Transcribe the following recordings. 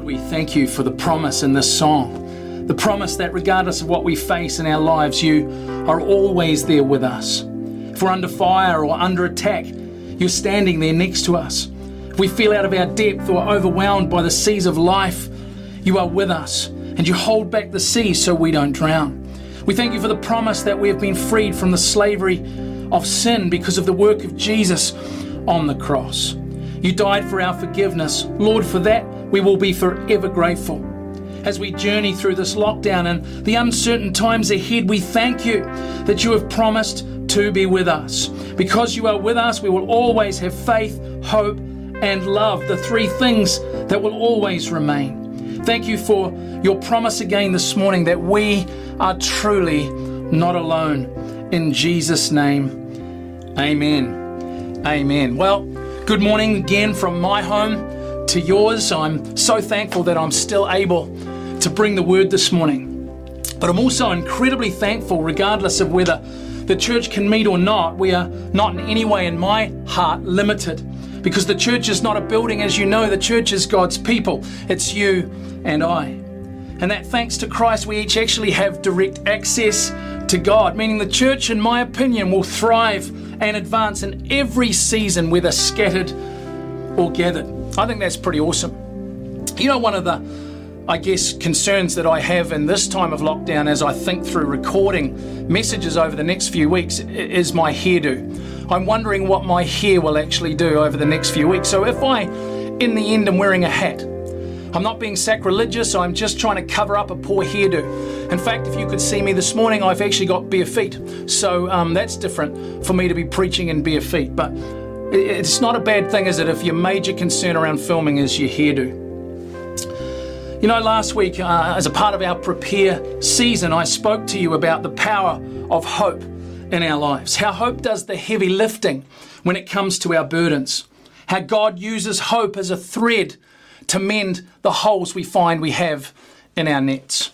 Lord, we thank you for the promise in this song. The promise that regardless of what we face in our lives, you are always there with us. If we're under fire or under attack, you're standing there next to us. If we feel out of our depth or overwhelmed by the seas of life, you are with us and you hold back the sea so we don't drown. We thank you for the promise that we have been freed from the slavery of sin because of the work of Jesus on the cross. You died for our forgiveness. Lord, for that we will be forever grateful. As we journey through this lockdown and the uncertain times ahead, we thank you that you have promised to be with us. Because you are with us, we will always have faith, hope, and love, the three things that will always remain. Thank you for your promise again this morning that we are truly not alone. In Jesus' name, amen. Amen. Well, Good morning again from my home to yours. I'm so thankful that I'm still able to bring the word this morning. But I'm also incredibly thankful, regardless of whether the church can meet or not, we are not in any way, in my heart, limited. Because the church is not a building, as you know, the church is God's people. It's you and I. And that thanks to Christ, we each actually have direct access to God, meaning the church, in my opinion, will thrive and advance in every season, whether scattered or gathered. I think that's pretty awesome. You know, one of the, I guess, concerns that I have in this time of lockdown as I think through recording messages over the next few weeks is my hairdo. I'm wondering what my hair will actually do over the next few weeks. So if I, in the end, am wearing a hat, I'm not being sacrilegious, I'm just trying to cover up a poor hairdo. In fact, if you could see me this morning, I've actually got bare feet. So um, that's different for me to be preaching in bare feet. But it's not a bad thing, is it, if your major concern around filming is your hairdo? You know, last week, uh, as a part of our prepare season, I spoke to you about the power of hope in our lives. How hope does the heavy lifting when it comes to our burdens. How God uses hope as a thread to mend the holes we find we have in our nets.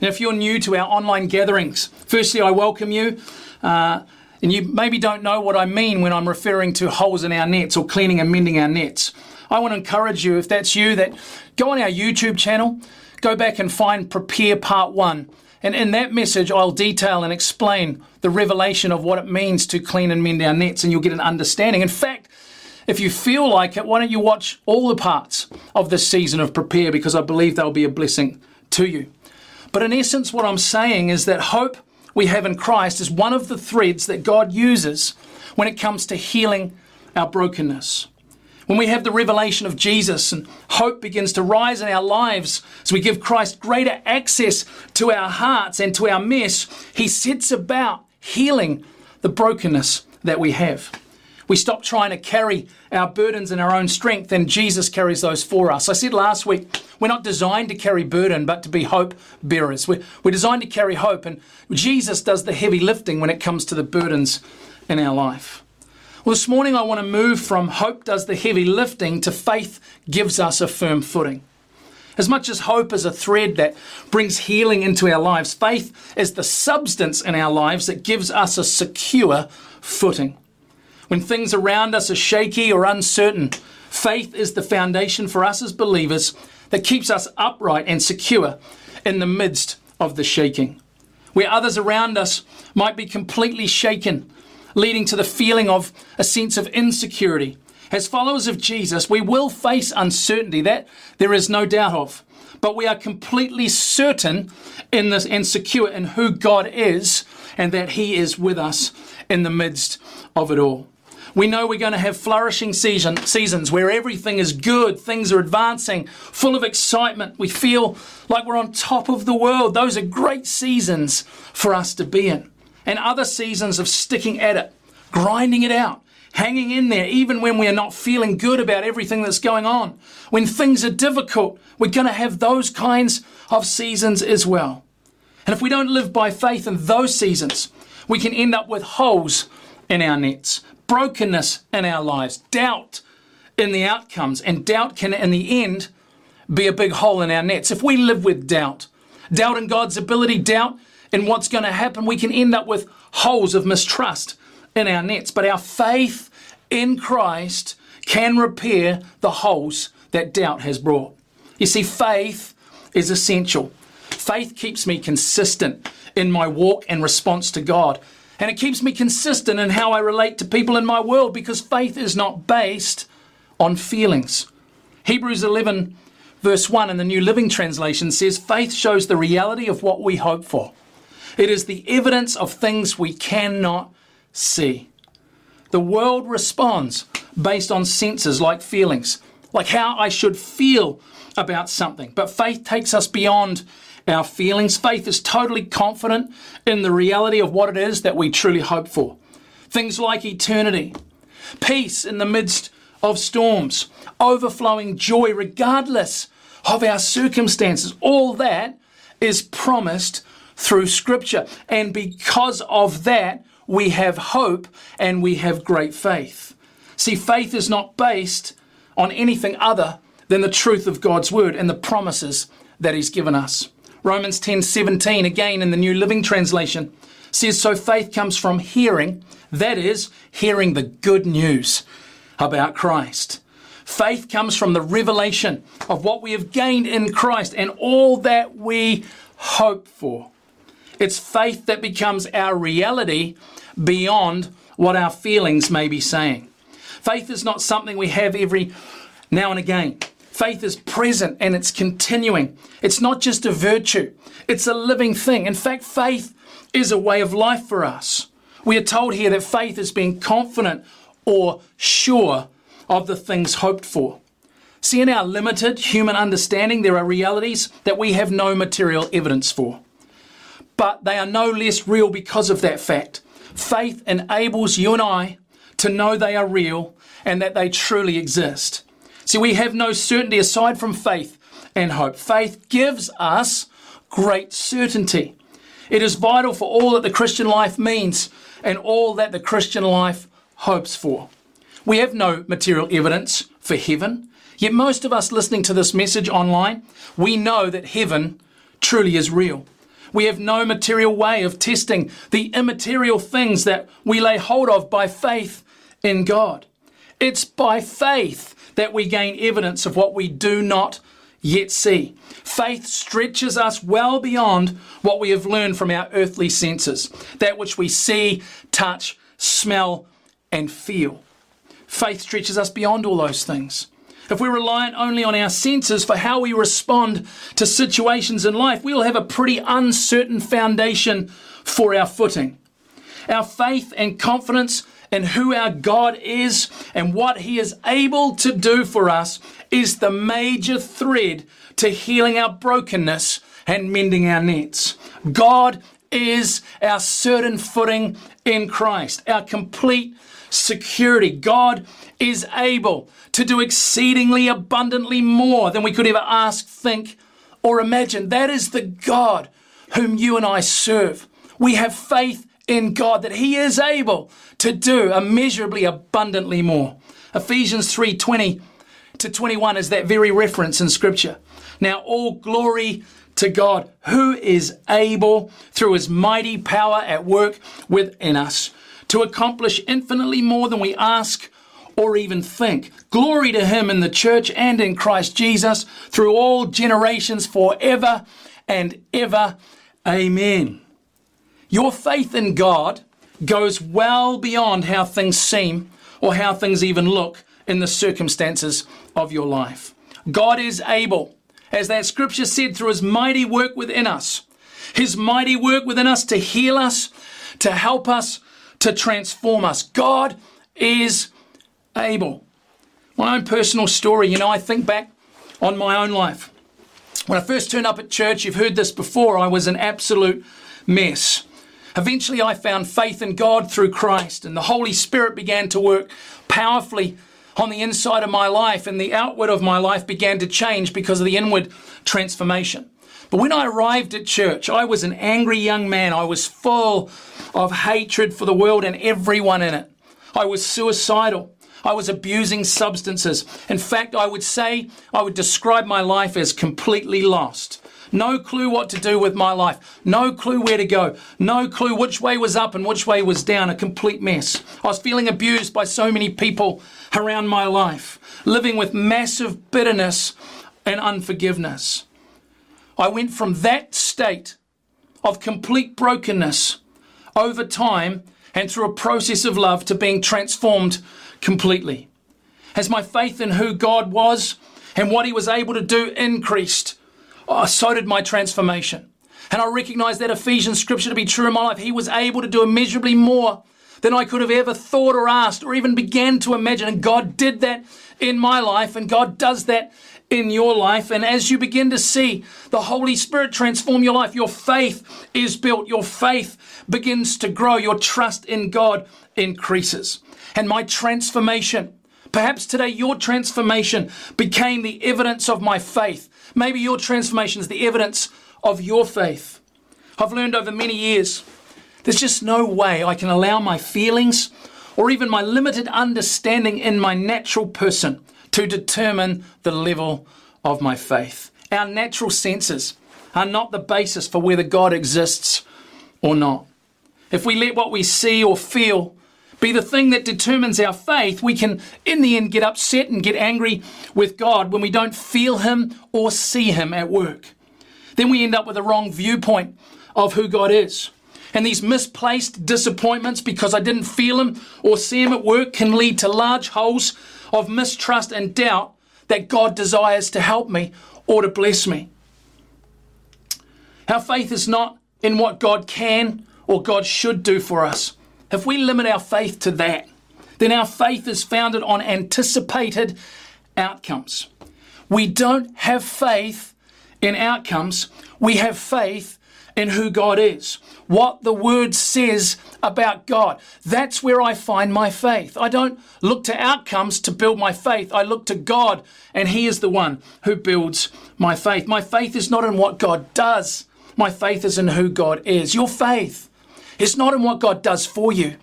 Now, if you're new to our online gatherings, firstly, I welcome you. Uh, and you maybe don't know what I mean when I'm referring to holes in our nets or cleaning and mending our nets. I want to encourage you, if that's you, that go on our YouTube channel, go back and find Prepare Part 1. And in that message, I'll detail and explain the revelation of what it means to clean and mend our nets, and you'll get an understanding. In fact, if you feel like it, why don't you watch all the parts of this season of Prepare because I believe they'll be a blessing to you. But in essence, what I'm saying is that hope we have in Christ is one of the threads that God uses when it comes to healing our brokenness. When we have the revelation of Jesus and hope begins to rise in our lives as we give Christ greater access to our hearts and to our mess, He sets about healing the brokenness that we have. We stop trying to carry our burdens in our own strength, and Jesus carries those for us. I said last week, we're not designed to carry burden, but to be hope bearers. We're, we're designed to carry hope, and Jesus does the heavy lifting when it comes to the burdens in our life. Well, this morning I want to move from hope does the heavy lifting to faith gives us a firm footing. As much as hope is a thread that brings healing into our lives, faith is the substance in our lives that gives us a secure footing. When things around us are shaky or uncertain, faith is the foundation for us as believers that keeps us upright and secure in the midst of the shaking. Where others around us might be completely shaken, leading to the feeling of a sense of insecurity. As followers of Jesus, we will face uncertainty, that there is no doubt of. But we are completely certain in this and secure in who God is and that He is with us in the midst of it all. We know we're going to have flourishing season, seasons where everything is good, things are advancing, full of excitement. We feel like we're on top of the world. Those are great seasons for us to be in. And other seasons of sticking at it, grinding it out, hanging in there, even when we are not feeling good about everything that's going on. When things are difficult, we're going to have those kinds of seasons as well. And if we don't live by faith in those seasons, we can end up with holes in our nets brokenness in our lives, doubt in the outcomes, and doubt can, in the end, be a big hole in our nets. If we live with doubt, doubt in God's ability, doubt in what's going to happen, we can end up with holes of mistrust in our nets. But our faith in Christ can repair the holes that doubt has brought. You see, faith is essential. Faith keeps me consistent in my walk and response to God. And it keeps me consistent in how I relate to people in my world because faith is not based on feelings. Hebrews 11, verse 1 in the New Living Translation says, Faith shows the reality of what we hope for. It is the evidence of things we cannot see. The world responds based on senses like feelings, like how I should feel about something. But faith takes us beyond our feelings. Faith is totally confident in the reality of what it is that we truly hope for. Things like eternity, peace in the midst of storms, overflowing joy regardless of our circumstances. All that is promised through Scripture. And because of that, we have hope and we have great faith. See, faith is not based on anything other than the truth of God's word and the promises that He's given us. Romans 10 17, again in the New Living Translation, says, So faith comes from hearing, that is, hearing the good news about Christ. Faith comes from the revelation of what we have gained in Christ and all that we hope for. It's faith that becomes our reality beyond what our feelings may be saying. Faith is not something we have every now and again. Faith is present and it's continuing. It's not just a virtue, it's a living thing. In fact, faith is a way of life for us. We are told here that faith is being confident or sure of the things hoped for. See, in our limited human understanding, there are realities that we have no material evidence for. But they are no less real because of that fact. Faith enables you and I to know they are real and that they truly exist. See, we have no certainty aside from faith and hope. Faith gives us great certainty. It is vital for all that the Christian life means and all that the Christian life hopes for. We have no material evidence for heaven, yet most of us listening to this message online, we know that heaven truly is real. We have no material way of testing the immaterial things that we lay hold of by faith in God. It's by faith that we gain evidence of what we do not yet see. Faith stretches us well beyond what we have learned from our earthly senses, that which we see, touch, smell, and feel. Faith stretches us beyond all those things. If we're reliant only on our senses for how we respond to situations in life, we'll have a pretty uncertain foundation for our footing. Our faith and confidence and who our God is and what He is able to do for us is the major thread to healing our brokenness and mending our nets. God is our certain footing in Christ, our complete security. God is able to do exceedingly abundantly more than we could ever ask, think, or imagine. That is the God whom you and I serve. We have faith in God that He is able to do immeasurably abundantly more. Ephesians 3:20 to 21 is that very reference in scripture. Now all glory to God who is able through his mighty power at work within us to accomplish infinitely more than we ask or even think. Glory to him in the church and in Christ Jesus through all generations forever and ever. Amen. Your faith in God goes well beyond how things seem or how things even look in the circumstances of your life. God is able, as that scripture said, through his mighty work within us, his mighty work within us to heal us, to help us, to transform us. God is able. My own personal story, you know, I think back on my own life. When I first turned up at church, you've heard this before, I was an absolute mess. Eventually, I found faith in God through Christ, and the Holy Spirit began to work powerfully on the inside of my life, and the outward of my life began to change because of the inward transformation. But when I arrived at church, I was an angry young man. I was full of hatred for the world and everyone in it. I was suicidal. I was abusing substances. In fact, I would say, I would describe my life as completely lost. No clue what to do with my life. No clue where to go. No clue which way was up and which way was down. A complete mess. I was feeling abused by so many people around my life, living with massive bitterness and unforgiveness. I went from that state of complete brokenness over time and through a process of love to being transformed completely. As my faith in who God was and what He was able to do increased, oh, so did my transformation. And I recognize that Ephesians scripture to be true in my life. He was able to do immeasurably more than I could have ever thought or asked or even began to imagine. And God did that in my life, and God does that in your life. And as you begin to see the Holy Spirit transform your life, your faith is built, your faith begins to grow, your trust in God increases. And my transformation, perhaps today your transformation became the evidence of my faith. Maybe your transformation is the evidence of your faith. I've learned over many years there's just no way I can allow my feelings or even my limited understanding in my natural person to determine the level of my faith. Our natural senses are not the basis for whether God exists or not. If we let what we see or feel be the thing that determines our faith, we can, in the end, get upset and get angry with God when we don't feel Him or see Him at work. Then we end up with a wrong viewpoint of who God is. And these misplaced disappointments because I didn't feel Him or see Him at work can lead to large holes of mistrust and doubt that God desires to help me or to bless me. Our faith is not in what God can or God should do for us. If we limit our faith to that, then our faith is founded on anticipated outcomes. We don't have faith in outcomes, we have faith in who God is what the word says about God. That's where I find my faith. I don't look to outcomes to build my faith. I look to God, and He is the one who builds my faith. My faith is not in what God does, my faith is in who God is. Your faith is not in what God does for you,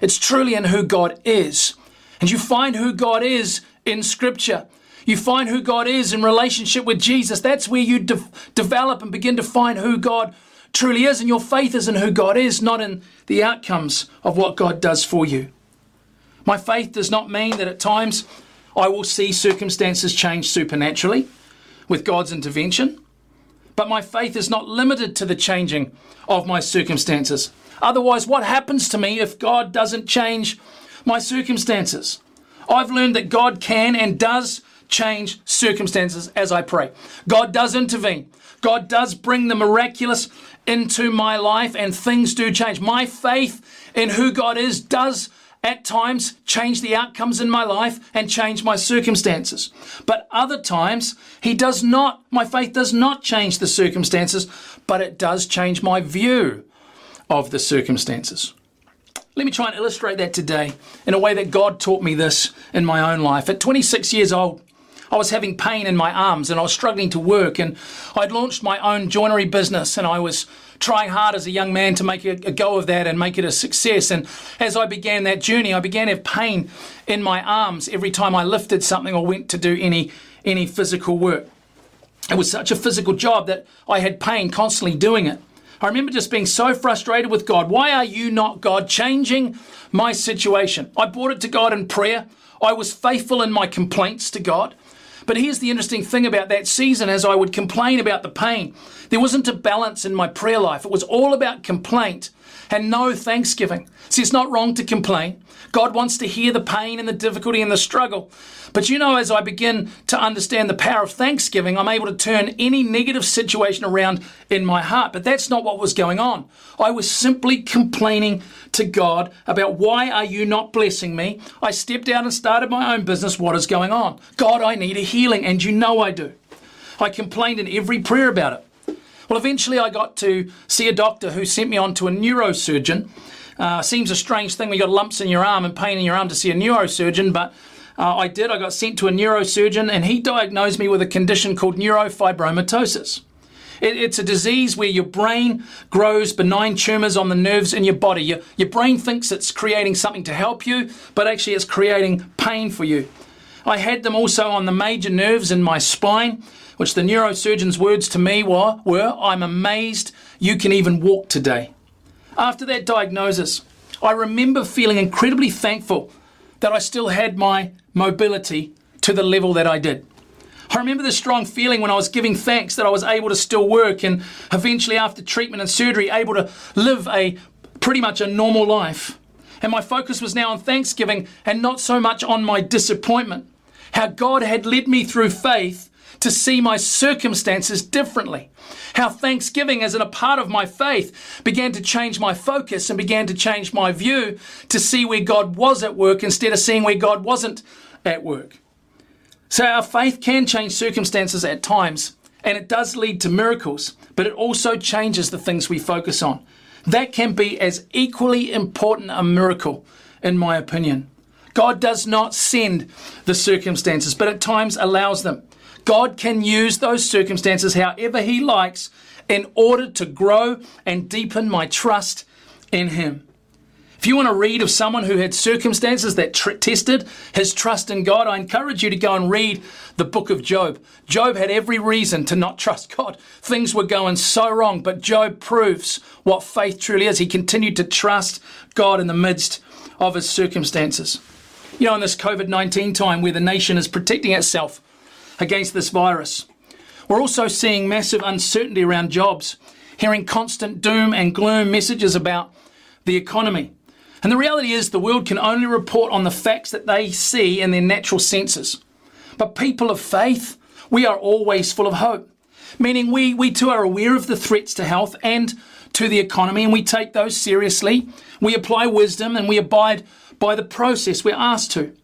it's truly in who God is. And you find who God is in Scripture. You find who God is in relationship with Jesus. That's where you de- develop and begin to find who God truly is, and your faith is in who God is, not in the outcomes of what God does for you. My faith does not mean that at times I will see circumstances change supernaturally with God's intervention, but my faith is not limited to the changing of my circumstances. Otherwise, what happens to me if God doesn't change my circumstances? I've learned that God can and does change circumstances as I pray. God does intervene. God does bring the miraculous into my life and things do change. My faith in who God is does at times change the outcomes in my life and change my circumstances. But other times, He does not, my faith does not change the circumstances, but it does change my view of the circumstances. Let me try and illustrate that today in a way that God taught me this in my own life. At 26 years old, I was having pain in my arms and I was struggling to work. And I'd launched my own joinery business and I was trying hard as a young man to make a, a, go of that and make it a success. And as I began that journey, I began to have pain in my arms every time I lifted something or went to do any, any physical work. It was such a physical job that I had pain constantly doing it. I remember just being so frustrated with God. Why are you not, God, changing my situation? I brought it to God in prayer. I was faithful in my complaints to God. But here's the interesting thing about that season as I would complain about the pain. There wasn't a balance in my prayer life. It was all about complaint and no thanksgiving. See, it's not wrong to complain. God wants to hear the pain and the difficulty and the struggle. But you know, as I begin to understand the power of thanksgiving, I'm able to turn any negative situation around in my heart. But that's not what was going on. I was simply complaining to God about why are you not blessing me? I stepped out and started my own business. What is going on? God, I need a healing, and you know I do. I complained in every prayer about it. Well, eventually I got to see a doctor who sent me on to a neurosurgeon. Uh, seems a strange thing. We got lumps in your arm and pain in your arm to see a neurosurgeon, but uh, I did. I got sent to a neurosurgeon, and he diagnosed me with a condition called neurofibromatosis. It, it's a disease where your brain grows benign tumors on the nerves in your body. Your, your brain thinks it's creating something to help you, but actually it's creating pain for you. I had them also on the major nerves in my spine, which the neurosurgeon's words to me were, were I'm amazed you can even walk today. After that diagnosis, I remember feeling incredibly thankful that I still had my mobility to the level that I did. I remember the strong feeling when I was giving thanks that I was able to still work and eventually, after treatment and surgery, able to live a pretty much a normal life. And my focus was now on thanksgiving and not so much on my disappointment. How God had led me through faith to see my circumstances differently. How thanksgiving, as in a part of my faith, began to change my focus and began to change my view to see where God was at work instead of seeing where God wasn't at work. So our faith can change circumstances at times, and it does lead to miracles, but it also changes the things we focus on. That can be as equally important a miracle, in my opinion. God does not send the circumstances, but at times allows them. God can use those circumstances however He likes in order to grow and deepen my trust in Him. If you want to read of someone who had circumstances that tr- tested his trust in God, I encourage you to go and read the book of Job. Job had every reason to not trust God. Things were going so wrong, but Job proves what faith truly is. He continued to trust God in the midst of his circumstances. You know, in this COVID 19 time where the nation is protecting itself against this virus, we're also seeing massive uncertainty around jobs, hearing constant doom and gloom messages about the economy. And the reality is, the world can only report on the facts that they see in their natural senses. But people of faith, we are always full of hope, meaning we, we too are aware of the threats to health and to the economy, and we take those seriously. We apply wisdom and we abide by the process we're asked to.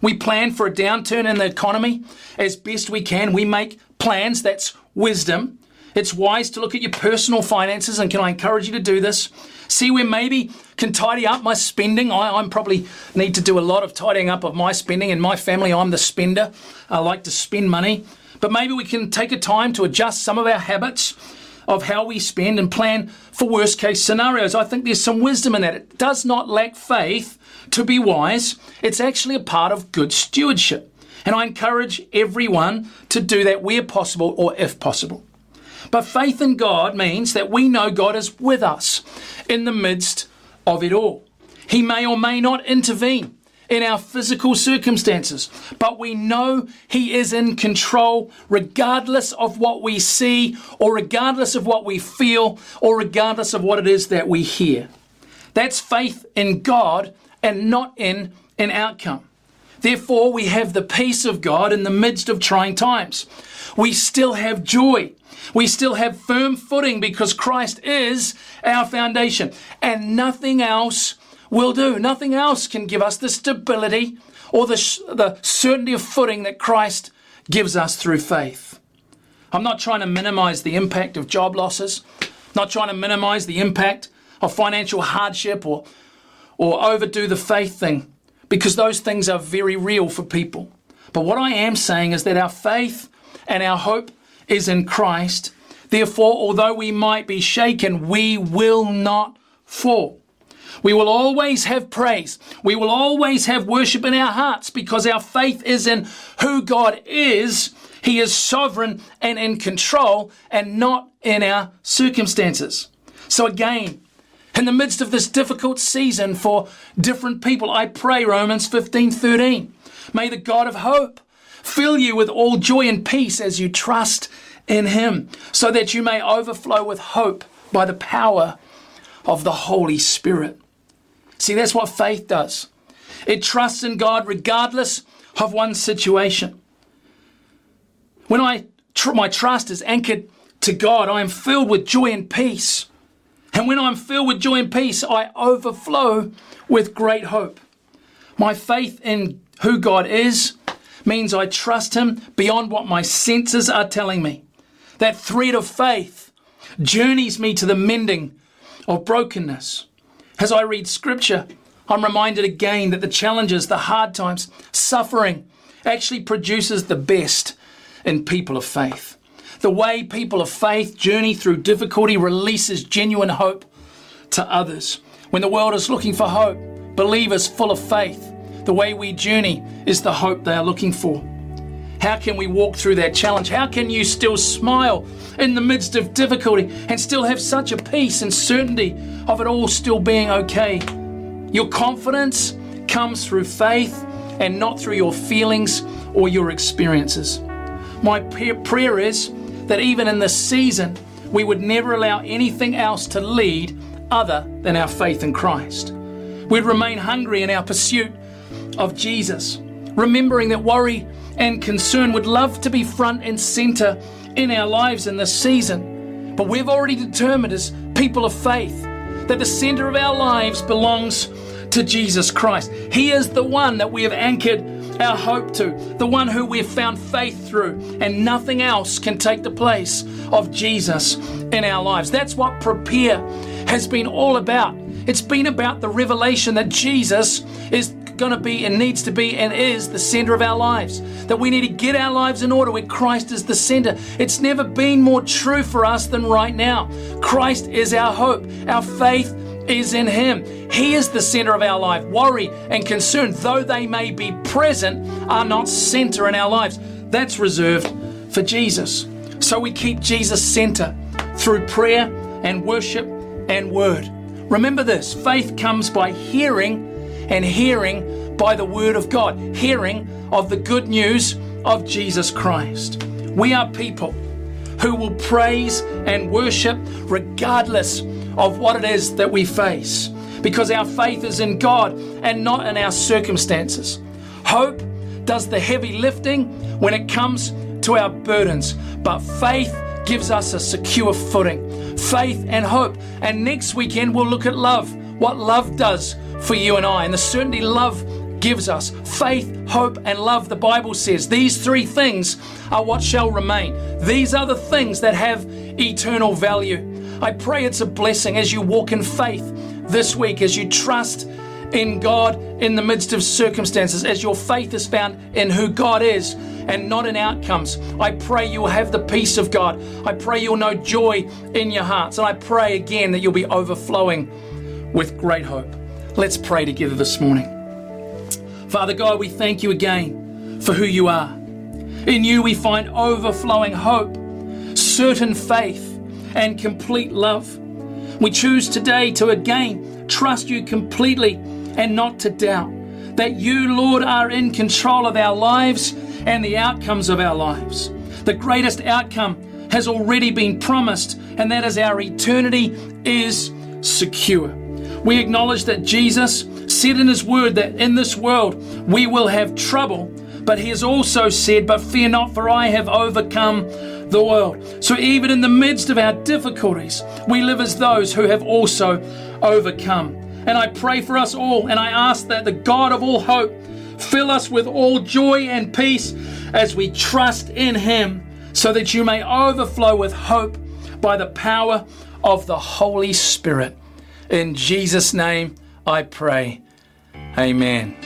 We plan for a downturn in the economy as best we can. We make plans, that's wisdom. It's wise to look at your personal finances, and can I encourage you to do this? See where maybe can tidy up my spending. I, am probably need to do a lot of tidying up of my spending. In my family, I'm the spender. I like to spend money. But maybe we can take a time to adjust some of our habits of how we spend and plan for worst case scenarios. I think there's some wisdom in that. It does not lack faith to be wise. It's actually a part of good stewardship. And I encourage everyone to do that where possible or if possible. But faith in God means that we know God is with us in the midst of it all. He may or may not intervene in our physical circumstances, but we know He is in control regardless of what we see, or regardless of what we feel, or regardless of what it is that we hear. That's faith in God and not in an outcome. Therefore, we have the peace of God in the midst of trying times. We still have joy. We still have firm footing because Christ is our foundation, and nothing else will do. Nothing else can give us the stability or the, the certainty of footing that Christ gives us through faith. I'm not trying to minimize the impact of job losses, not trying to minimize the impact of financial hardship or, or overdo the faith thing, because those things are very real for people. But what I am saying is that our faith and our hope is in Christ. Therefore, although we might be shaken, we will not fall. We will always have praise. We will always have worship in our hearts because our faith is in who God is. He is sovereign and in control and not in our circumstances. So again, in the midst of this difficult season for different people, I pray Romans 15 13. May the God of hope fill you with all joy and peace as you trust in Him, so that you may overflow with hope by the power of the Holy Spirit. See, that's what faith does. It trusts in God regardless of one's situation. When I tr- my trust is anchored to God, I am filled with joy and peace. And when I'm filled with joy and peace, I overflow with great hope. My faith in who God is means I trust Him beyond what my senses are telling me. That thread of faith journeys me to the mending of brokenness. As I read Scripture, I'm reminded again that the challenges, the hard times, suffering actually produces the best in people of faith. The way people of faith journey through difficulty releases genuine hope to others. When the world is looking for hope, believers full of faith, the way we journey is the hope they are looking for. How can we walk through that challenge? How can you still smile in the midst of difficulty and still have such a peace and certainty of it all still being okay? Your confidence comes through faith and not through your feelings or your experiences. my prayer is that even in this season, we would never allow anything else to lead other than our faith in Christ. We'd remain hungry in our pursuit of Jesus, remembering that worry and concern would love to be front and center in our lives in this season. But we've already determined as people of faith that the center of our lives belongs to Jesus Christ. He is the one that we have anchored our hope to, the one who we have found faith through, and nothing else can take the place of Jesus in our lives. That's what prepare has been all about. It's been about the revelation that Jesus is going to be and needs to be and is the center of our lives. That we need to get our lives in order where Christ is the center. It's never been more true for us than right now. Christ is our hope. Our faith is in Him. He is the center of our life. Worry and concern, though they may be present, are not center in our lives. That's reserved for Jesus. So we keep Jesus center through prayer and worship and word. Remember this faith comes by hearing, and hearing by the word of God, hearing of the good news of Jesus Christ. We are people who will praise and worship regardless of what it is that we face because our faith is in God and not in our circumstances. Hope does the heavy lifting when it comes to our burdens, but faith gives us a secure footing. Faith and hope. And next weekend, we'll look at love, what love does for you and I, and the certainty love gives us faith, hope, and love. The Bible says these three things are what shall remain. These are the things that have eternal value. I pray it's a blessing as you walk in faith this week, as you trust in God in the midst of circumstances, as your faith is found in who God is and not in outcomes. I pray you'll have the peace of God. I pray you'll know joy in your hearts. And I pray again that you'll be overflowing with great hope. Let's pray together this morning. Father God, we thank you again for who you are. In you we find overflowing hope, certain faith, and complete love. We choose today to again trust you completely and not to doubt that you, Lord, are in control of our lives and the outcomes of our lives. The greatest outcome has already been promised, and that is our eternity is secure. We acknowledge that Jesus said in his word that in this world we will have trouble, but he has also said, But fear not, for I have overcome the world. So even in the midst of our difficulties, we live as those who have also overcome. And I pray for us all, and I ask that the God of all hope fill us with all joy and peace as we trust in Him, so that you may overflow with hope by the power of the Holy Spirit. In Jesus' name I pray. Amen.